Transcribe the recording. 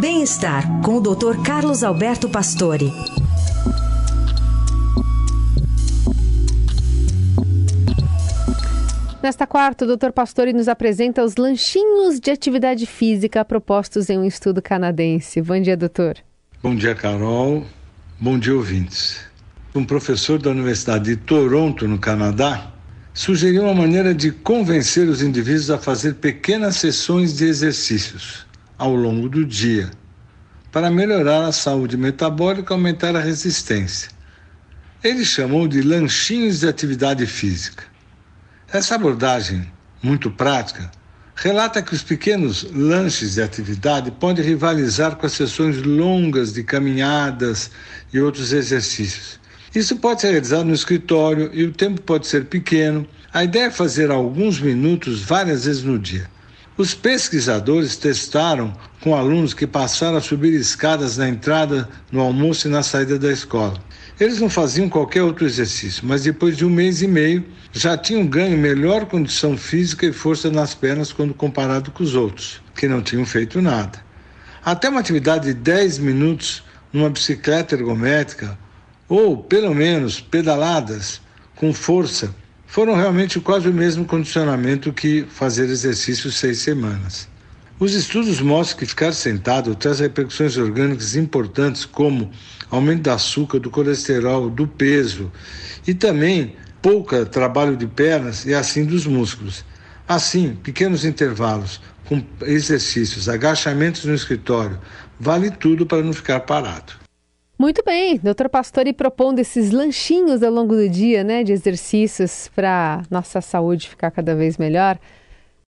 Bem-estar com o Dr. Carlos Alberto Pastore. Nesta quarta, o Dr. Pastore nos apresenta os lanchinhos de atividade física propostos em um estudo canadense. Bom dia, doutor. Bom dia, Carol. Bom dia, ouvintes. Um professor da Universidade de Toronto, no Canadá, sugeriu uma maneira de convencer os indivíduos a fazer pequenas sessões de exercícios ao longo do dia, para melhorar a saúde metabólica e aumentar a resistência. Ele chamou de lanchinhos de atividade física. Essa abordagem, muito prática, relata que os pequenos lanches de atividade podem rivalizar com as sessões longas de caminhadas e outros exercícios. Isso pode ser realizado no escritório e o tempo pode ser pequeno. A ideia é fazer alguns minutos várias vezes no dia. Os pesquisadores testaram com alunos que passaram a subir escadas na entrada, no almoço e na saída da escola. Eles não faziam qualquer outro exercício, mas depois de um mês e meio já tinham ganho melhor condição física e força nas pernas quando comparado com os outros, que não tinham feito nada. Até uma atividade de 10 minutos numa bicicleta ergométrica, ou pelo menos pedaladas com força, foram realmente quase o mesmo condicionamento que fazer exercício seis semanas. Os estudos mostram que ficar sentado traz repercussões orgânicas importantes, como aumento do açúcar, do colesterol, do peso e também pouca trabalho de pernas e assim dos músculos. Assim, pequenos intervalos com exercícios, agachamentos no escritório, vale tudo para não ficar parado. Muito bem, doutor Pastore propondo esses lanchinhos ao longo do dia, né, de exercícios para nossa saúde ficar cada vez melhor.